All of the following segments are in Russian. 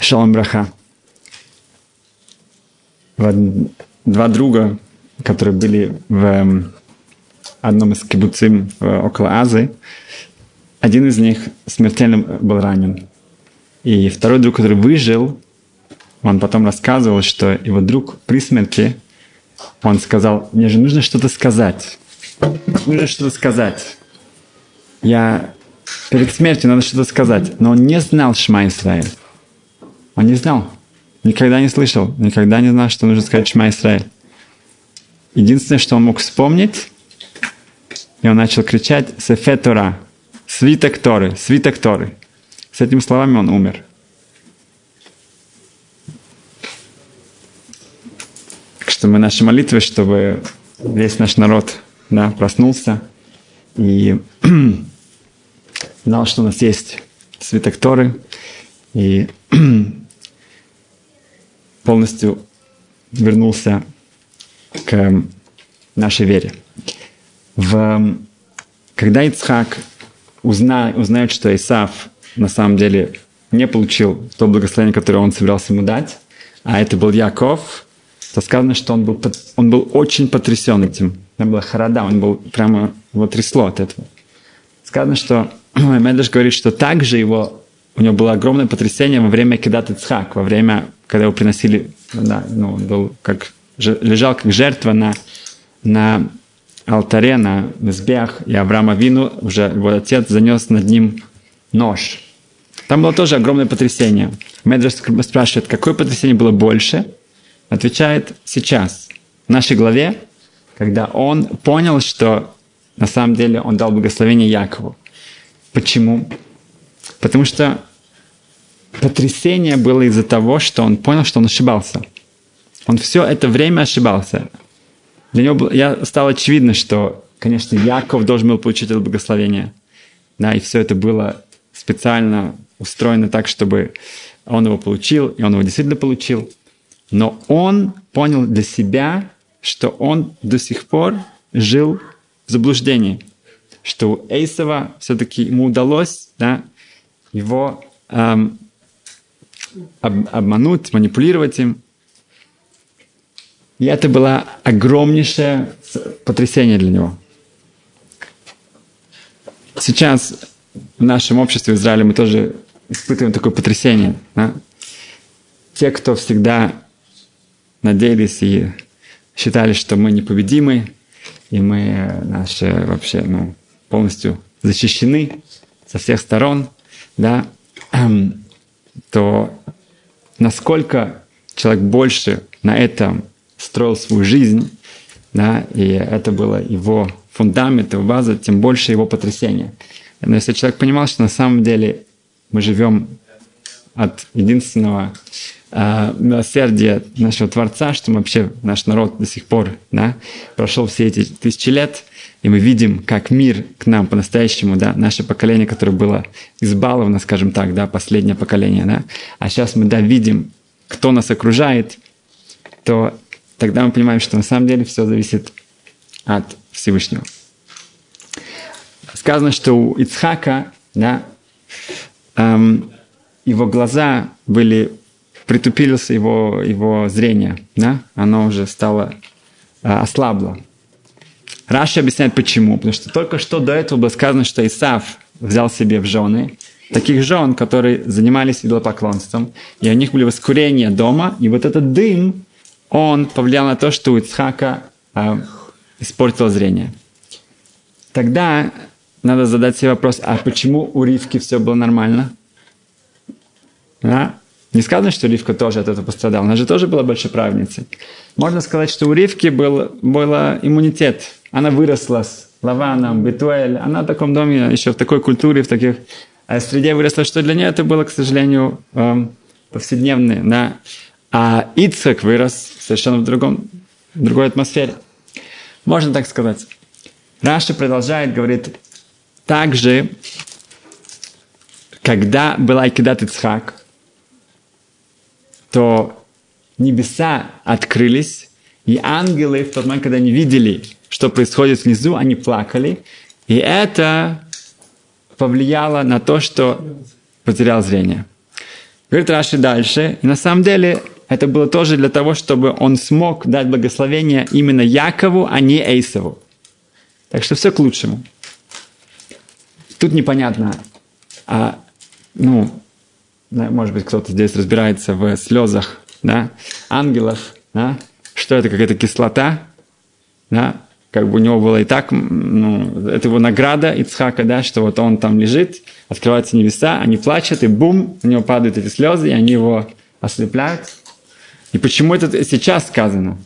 Шалом Браха. Два друга, которые были в эм, одном из кибуцим около Азы, один из них смертельно был ранен. И второй друг, который выжил, он потом рассказывал, что его друг при смерти, он сказал, мне же нужно что-то сказать. Нужно что-то сказать. Я перед смертью надо что-то сказать. Но он не знал Шма Исраиль. Он не знал. Никогда не слышал. Никогда не знал, что нужно сказать Шма Исраиль. Единственное, что он мог вспомнить, и он начал кричать «Сефе Тора», «Свиток Торы», «Свиток Торы». С этими словами он умер. Так что мы наши молитвы, чтобы весь наш народ да, проснулся и знал, что у нас есть свиток Торы, и полностью вернулся к нашей вере. В, когда Ицхак узна, узнает, что Исав на самом деле не получил то благословение, которое он собирался ему дать, а это был Яков, то сказано, что он был, он был очень потрясен этим. Это была харада, он был прямо его трясло от этого. Сказано, что Медаш говорит, что также его, у него было огромное потрясение во время Кедат Ицхак, во время когда его приносили, да, ну, он был как, лежал как жертва на, на алтаре, на мезбех, и Авраама Вину, уже его отец занес над ним нож. Там было тоже огромное потрясение. Медрес спрашивает, какое потрясение было больше? Отвечает, сейчас, в нашей главе, когда он понял, что на самом деле он дал благословение Якову. Почему? Потому что потрясение было из-за того, что он понял, что он ошибался. Он все это время ошибался. Для него было, я стало очевидно, что, конечно, Яков должен был получить это благословение. Да, и все это было специально устроено так, чтобы он его получил, и он его действительно получил. Но он понял для себя, что он до сих пор жил в заблуждении, что у Эйсова все-таки ему удалось да, его эм, об, обмануть, манипулировать им. И это было огромнейшее потрясение для него. Сейчас в нашем обществе в Израиле мы тоже испытываем такое потрясение. Да? Те, кто всегда надеялись и считали, что мы непобедимы, и мы наши вообще ну, полностью защищены со всех сторон, да, эм, то насколько человек больше на этом строил свою жизнь, да, и это было его фундамент, его база, тем больше его потрясения. Но если человек понимал, что на самом деле мы живем от единственного э, милосердия нашего Творца, что мы вообще, наш народ до сих пор да, прошел все эти тысячи лет, и мы видим, как мир к нам по-настоящему, да, наше поколение, которое было избаловано, скажем так, да, последнее поколение, да, а сейчас мы, да, видим, кто нас окружает, то тогда мы понимаем, что на самом деле все зависит от Всевышнего. Сказано, что у Ицхака, да, эм, его глаза были, притупилось его, его зрение, да, оно уже стало, э, ослабло. Раша объясняет почему. Потому что только что до этого было сказано, что Исав взял себе в жены таких жен, которые занимались идолопоклонством, и у них были воскурения дома, и вот этот дым, он повлиял на то, что у Ицхака э, испортило зрение. Тогда надо задать себе вопрос, а почему у Ривки все было нормально? Да? Не сказано, что Ривка тоже от этого пострадала. Она же тоже была большой праведницей. Можно сказать, что у Ривки был, был иммунитет. Она выросла с Лаваном, Бетуэль. Она в таком доме, еще в такой культуре, в таких а среде выросла, что для нее это было, к сожалению, эм, повседневное. Да? А Ицхак вырос совершенно в, другом, в другой атмосфере. Можно так сказать. Раша продолжает, говорит, также, когда была Айкидат Ицхак, то небеса открылись, и ангелы в тот момент, когда они видели, что происходит внизу, они плакали, и это повлияло на то, что потерял зрение. Говорит Раши дальше, и на самом деле это было тоже для того, чтобы он смог дать благословение именно Якову, а не Эйсову. Так что все к лучшему. Тут непонятно, а, ну, может быть, кто-то здесь разбирается в слезах, да, ангелов, да, что это, какая-то кислота, да, как бы у него было и так, ну, это его награда Ицхака, да, что вот он там лежит, открываются небеса, они плачут, и бум, у него падают эти слезы, и они его ослепляют. И почему это сейчас сказано?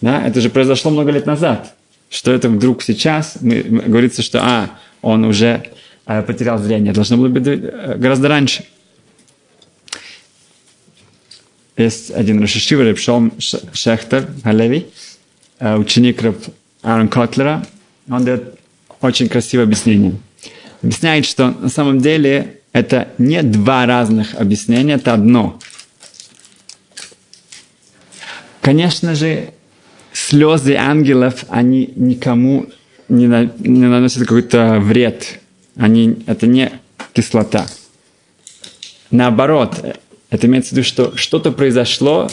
Да, это же произошло много лет назад. Что это вдруг сейчас? Мы, говорится, что а, он уже э, потерял зрение. Должно было быть э, гораздо раньше. Есть один Рашишива, Репшом Шехтер, Галеви, э, ученик Раб Аарон Котлера. Он дает очень красивое объяснение. Объясняет, что на самом деле это не два разных объяснения, это одно. Конечно же, слезы ангелов, они никому не, на, не наносят какой-то вред. Они, это не кислота. Наоборот, это имеется в виду, что что-то произошло,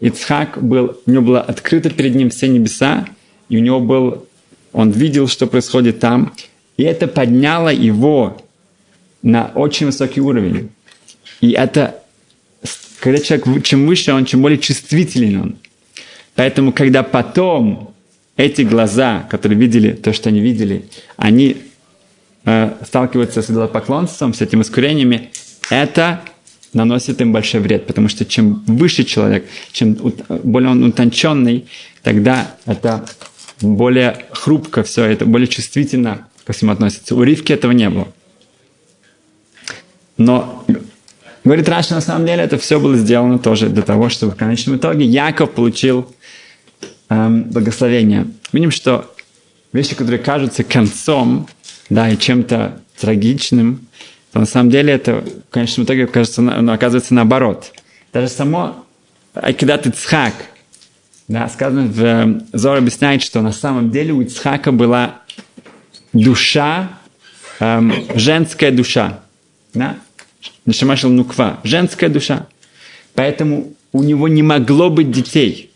Ицхак был, у него было открыто перед ним все небеса, и у него был, он видел, что происходит там, и это подняло его на очень высокий уровень. И это, когда человек, чем выше он, чем более чувствителен он. Поэтому, когда потом эти глаза, которые видели то, что они видели, они э, сталкиваются с идолопоклонством, с этими искурениями, это наносит им большой вред, потому что чем выше человек, чем более он утонченный, тогда это более хрупко все это, более чувствительно ко всему относится. У Ривки этого не было. Но, говорит Раша, на самом деле это все было сделано тоже для того, чтобы в конечном итоге Яков получил эм, благословение. Видим, что вещи, которые кажутся концом, да, и чем-то трагичным, то на самом деле это в конечном итоге кажется, ну, оказывается наоборот. Даже само Айкидат Ицхак, да, сказано в э, Зор объясняет, что на самом деле у Ицхака была душа, эм, женская душа. Да? Нишамашил Нуква, женская душа. Поэтому у него не могло быть детей.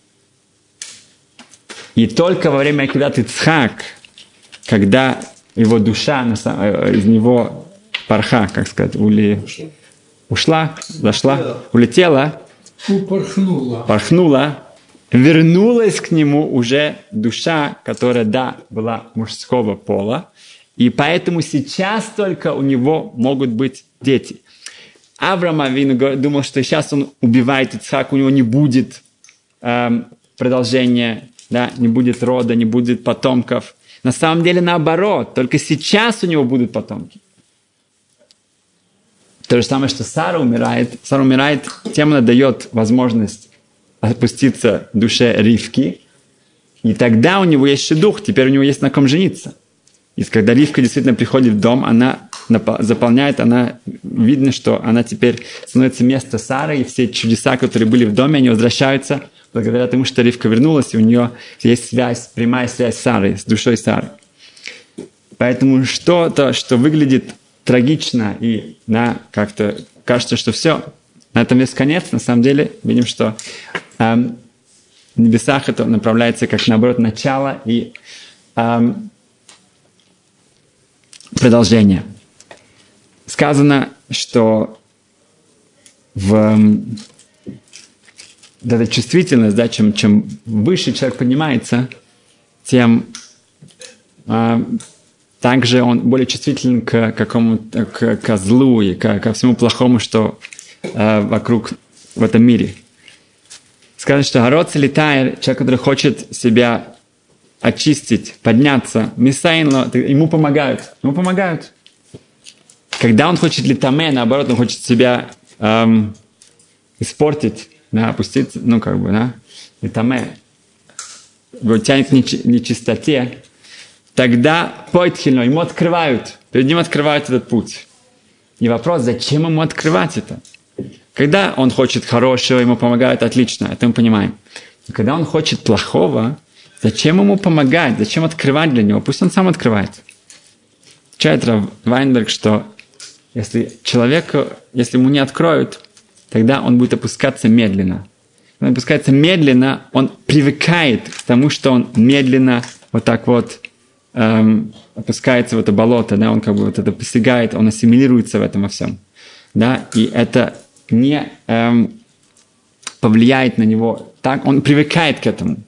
И только во время Акидат Ицхак, когда его душа э, из него парха, как сказать, ули, ушла, зашла, улетела, Упорхнула. порхнула, вернулась к нему уже душа, которая, да, была мужского пола, и поэтому сейчас только у него могут быть дети. Авраам Авину думал, что сейчас он убивает Ицхак, у него не будет эм, продолжения да, не будет рода, не будет потомков. На самом деле наоборот, только сейчас у него будут потомки. То же самое, что Сара умирает. Сара умирает, тем она дает возможность опуститься душе Ривки, и тогда у него есть дух, теперь у него есть на ком жениться. И когда Ривка действительно приходит в дом, она заполняет, она видно, что она теперь становится место Сары, и все чудеса, которые были в доме, они возвращаются благодаря тому, что Ривка вернулась, и у нее есть связь, прямая связь с Сарой, с душой Сары. Поэтому что-то, что выглядит трагично и да, как-то кажется, что все, на этом есть конец, на самом деле видим, что эм, в небесах это направляется как наоборот начало и эм, продолжение. Сказано, что в вот эта чувствительность, да, чем, чем выше человек поднимается, тем э, также он более чувствителен к какому-то к, к злу и к, ко всему плохому, что э, вокруг в этом мире. Сказано, что город летает, человек, который хочет себя очистить, подняться, мисайнло, ему помогают, ему помогают. Когда он хочет летаме, наоборот, он хочет себя эм, испортить, да, опуститься, ну, как бы, да, и таме, его тянет к нечистоте, тогда пойтхильно, ему открывают, перед ним открывают этот путь. И вопрос, зачем ему открывать это? Когда он хочет хорошего, ему помогают, отлично, это мы понимаем. Но когда он хочет плохого, зачем ему помогать, зачем открывать для него? Пусть он сам открывает. Чает Вайнберг, что если человеку, если ему не откроют, тогда он будет опускаться медленно. Он опускается медленно, он привыкает к тому, что он медленно вот так вот эм, опускается в это болото, да, он как бы вот это постигает, он ассимилируется в этом во всем. Да, и это не эм, повлияет на него так, он привыкает к этому.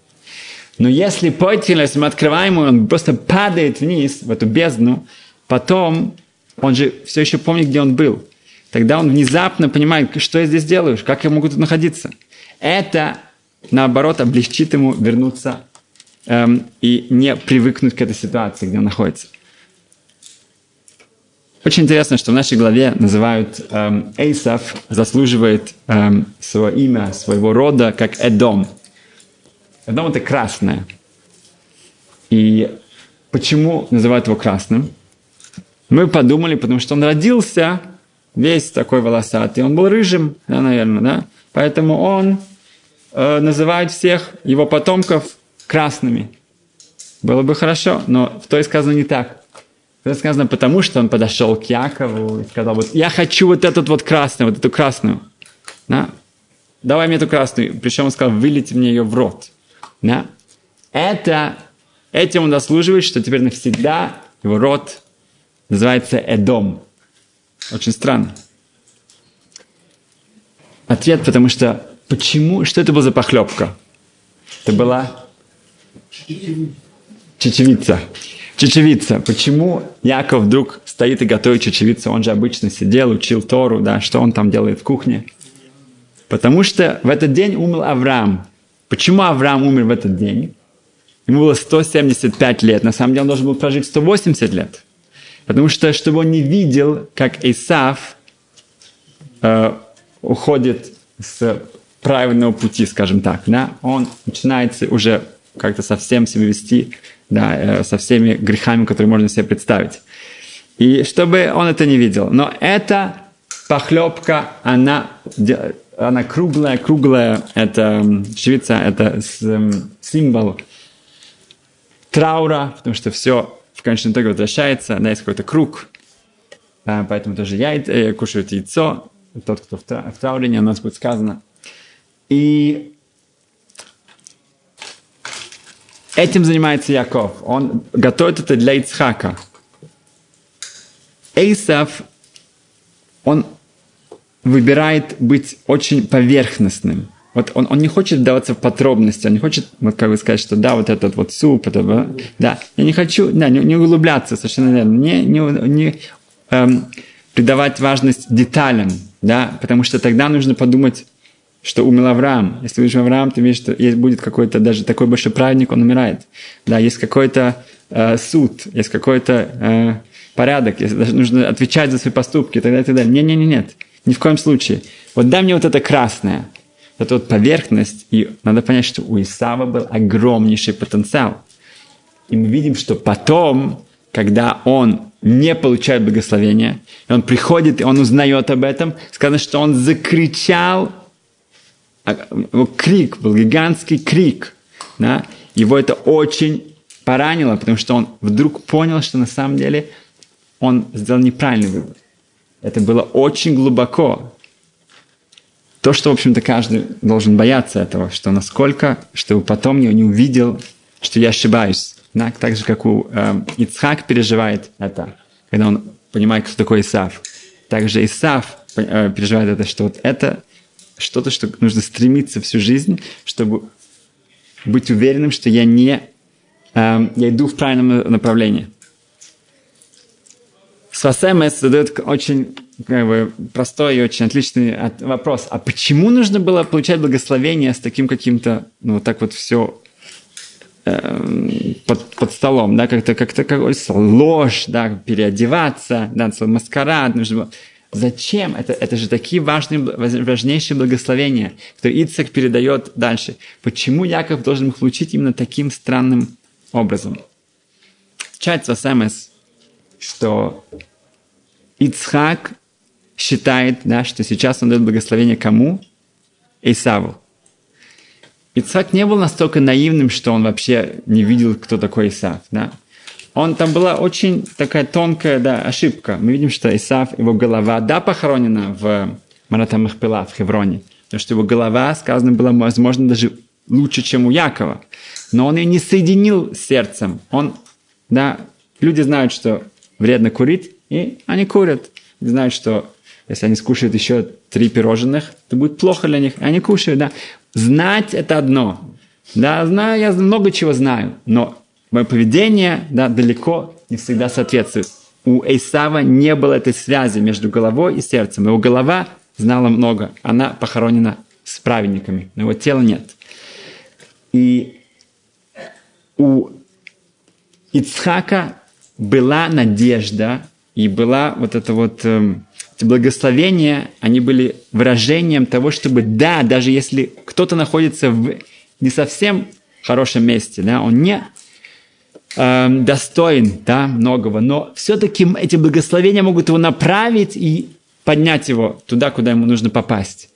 Но если если мы открываем его, он просто падает вниз, в эту бездну, потом он же все еще помнит, где он был. Тогда он внезапно понимает, что я здесь делаю, как я могу тут находиться. Это, наоборот, облегчит ему вернуться эм, и не привыкнуть к этой ситуации, где он находится. Очень интересно, что в нашей главе называют эм, Эйсов, заслуживает эм, свое имя, своего рода, как Эдом. Эдом – это красное. И почему называют его красным? Мы подумали, потому что он родился весь такой волосатый. Он был рыжим, да, наверное, да? Поэтому он э, называет всех его потомков красными. Было бы хорошо, но в той сказано не так. Это сказано потому, что он подошел к Якову и сказал, вот я хочу вот этот вот красный, вот эту красную. Да? Давай мне эту красную. Причем он сказал, вылейте мне ее в рот. Да? Это, этим он заслуживает, что теперь навсегда его род называется Эдом. Очень странно. Ответ, потому что почему, что это была за похлебка? Это была чечевица. Чечевица. Почему Яков вдруг стоит и готовит чечевицу? Он же обычно сидел, учил Тору, да, что он там делает в кухне. Потому что в этот день умер Авраам. Почему Авраам умер в этот день? Ему было 175 лет. На самом деле он должен был прожить 180 лет. Потому что, чтобы он не видел, как Исаф э, уходит с правильного пути, скажем так, да, он начинает уже как-то совсем себя вести, да, э, со всеми грехами, которые можно себе представить. И чтобы он это не видел. Но эта похлебка, она, она круглая, круглая, это швейца, это символ траура, потому что все в конечном итоге возвращается, да, есть какой-то круг, поэтому тоже яйца, э, кушают яйцо, тот, кто в, тра- в трауре, у нас будет сказано. И этим занимается Яков. Он готовит это для Ицхака. Эйсав, он выбирает быть очень поверхностным – вот он, он не хочет вдаваться в подробности, он не хочет, вот как бы сказать, что да, вот этот вот суп, это, да, я не хочу, да, не, не углубляться совершенно верно, не, не, не эм, придавать важность деталям, да, потому что тогда нужно подумать, что умер Авраам. Если умер Авраам, ты видишь, что есть, будет какой-то даже такой большой праведник, он умирает. Да, есть какой-то э, суд, есть какой-то э, порядок, есть, даже нужно отвечать за свои поступки и так далее, и так далее. Не-не-не, нет, ни в коем случае. Вот дай мне вот это красное – это вот поверхность, и надо понять, что у Исава был огромнейший потенциал. И мы видим, что потом, когда он не получает благословения, и он приходит, и он узнает об этом, сказано, что он закричал, его крик был гигантский крик, да? его это очень поранило, потому что он вдруг понял, что на самом деле он сделал неправильный выбор. Это было очень глубоко то, что, в общем-то, каждый должен бояться этого, что насколько, чтобы потом я не увидел, что я ошибаюсь. Да? Так же, как у э, Ицхак переживает это, когда он понимает, кто такой Исав. Также Исав э, переживает это, что вот это что-то, что нужно стремиться всю жизнь, чтобы быть уверенным, что я не э, я иду в правильном направлении. Свасемес задает очень как бы, простой и очень отличный вопрос. А почему нужно было получать благословение с таким каким-то, ну, вот так вот все э, под, под столом, да, как-то как-то какой ложь, да, переодеваться, да, маскарад, нужно было... Зачем? Это, это же такие важные, важнейшие благословения, которые Ицек передает дальше. Почему Яков должен их получить именно таким странным образом? Чать СМС, что Ицхак считает, да, что сейчас он дает благословение кому? Исаву. Ицхак не был настолько наивным, что он вообще не видел, кто такой Исав. Да? Он, там была очень такая тонкая да, ошибка. Мы видим, что Исав, его голова, да, похоронена в Марата Махпела в Хевроне. Потому что его голова, сказано было, возможно, даже лучше, чем у Якова. Но он ее не соединил с сердцем. Он, да, люди знают, что вредно курить, и они курят. Знают, что если они скушают еще три пирожных, то будет плохо для них. И они кушают, да. Знать – это одно. Да, знаю, я много чего знаю, но мое поведение, да, далеко не всегда соответствует. У Эйсава не было этой связи между головой и сердцем. Его голова знала много. Она похоронена с праведниками, но его тела нет. И у Ицхака была надежда и была вот это вот э, эти благословения, они были выражением того, чтобы да, даже если кто-то находится в не совсем хорошем месте, да, он не э, достоин да, многого, но все-таки эти благословения могут его направить и поднять его туда, куда ему нужно попасть.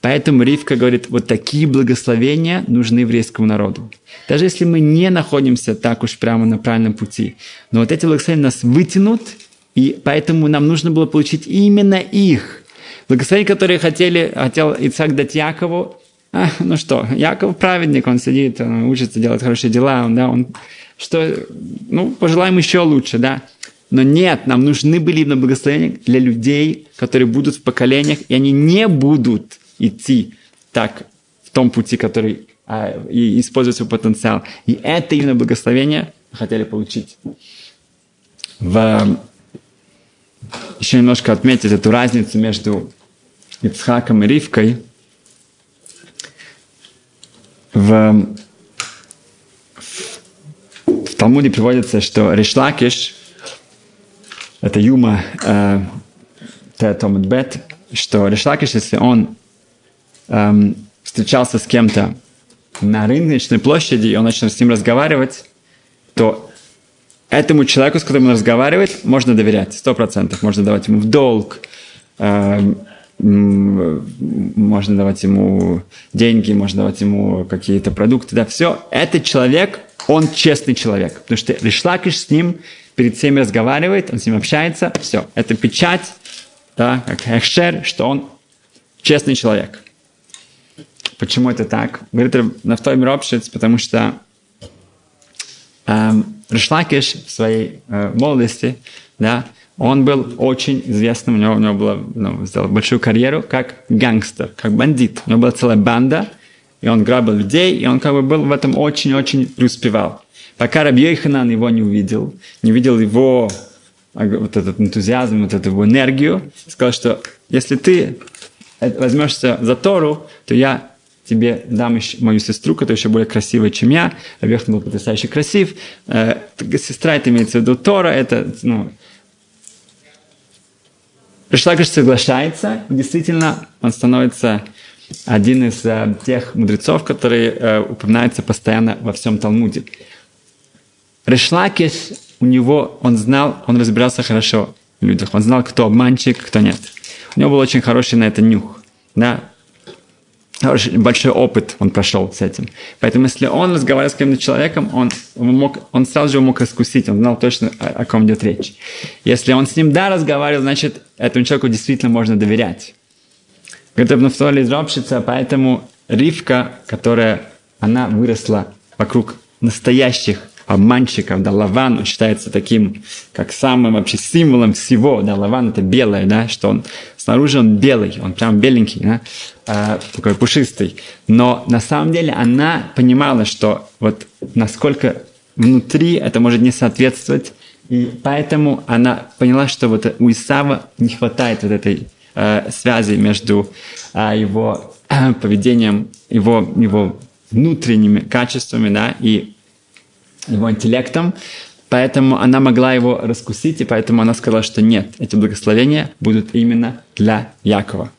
Поэтому Ривка говорит, вот такие благословения нужны еврейскому народу. Даже если мы не находимся так уж прямо на правильном пути. Но вот эти благословения нас вытянут, и поэтому нам нужно было получить именно их. Благословения, которые хотели, хотел Ицак дать Якову, а, ну что, Яков праведник, он сидит, он учится делать хорошие дела, он, да, он, что, ну, пожелаем еще лучше, да. Но нет, нам нужны были именно благословения для людей, которые будут в поколениях, и они не будут идти так в том пути, который а, и использовать свой потенциал. И это именно благословение мы хотели получить. В, еще немножко отметить эту разницу между Ицхаком и Ривкой. В Талмуде приводится, что Ришлакиш, это Юма э, Бет, что Ришлакиш, если он эм, встречался с кем-то на рыночной площади, и он начал с ним разговаривать, то этому человеку, с которым он разговаривает, можно доверять, сто процентов. Можно давать ему в долг, э, можно давать ему деньги, можно давать ему какие-то продукты, да, все. Этот человек, он честный человек, потому что Ришлакиш с ним перед всеми разговаривает, он с ним общается, все. Это печать, да, как эхшер, что он честный человек. Почему это так? Говорит Нафтой Миропшиц, потому что эм, Ришлакиш в своей э, молодости, да, он был очень известным, у него, у него было, ну, сделал большую карьеру как гангстер, как бандит. У него была целая банда, и он грабил людей, и он как бы был в этом очень-очень преуспевал. Пока Раби его не увидел, не увидел его а, вот этот энтузиазм, вот эту энергию, сказал, что если ты возьмешься за Тору, то я тебе дам еще мою сестру, которая еще более красивая, чем я. Рабьехан был потрясающе красив. Э, сестра, это имеется в виду Тора, это, ну, Пришлакиш соглашается, и действительно он становится один из э, тех мудрецов, которые э, упоминаются постоянно во всем Талмуде. Решлакиш, у него, он знал, он разбирался хорошо в людях, он знал, кто обманщик, кто нет. У него был очень хороший на это нюх. Да? большой опыт он прошел с этим. Поэтому если он разговаривал с каким-то человеком, он, мог, он сразу же мог раскусить, он знал точно, о, о ком идет речь. Если он с ним да разговаривал, значит, этому человеку действительно можно доверять. Это Нафтоли из Робшица, поэтому Ривка, которая, она выросла вокруг настоящих обманщиков, да, Лаван считается таким, как самым вообще символом всего, да, Лаван это белое, да, что он, снаружи он белый, он прям беленький, да, э, такой пушистый, но на самом деле она понимала, что вот насколько внутри это может не соответствовать, и поэтому она поняла, что вот у Исава не хватает вот этой э, связи между э, его поведением, его, его внутренними качествами, да, и его интеллектом, поэтому она могла его раскусить, и поэтому она сказала, что нет, эти благословения будут именно для Якова.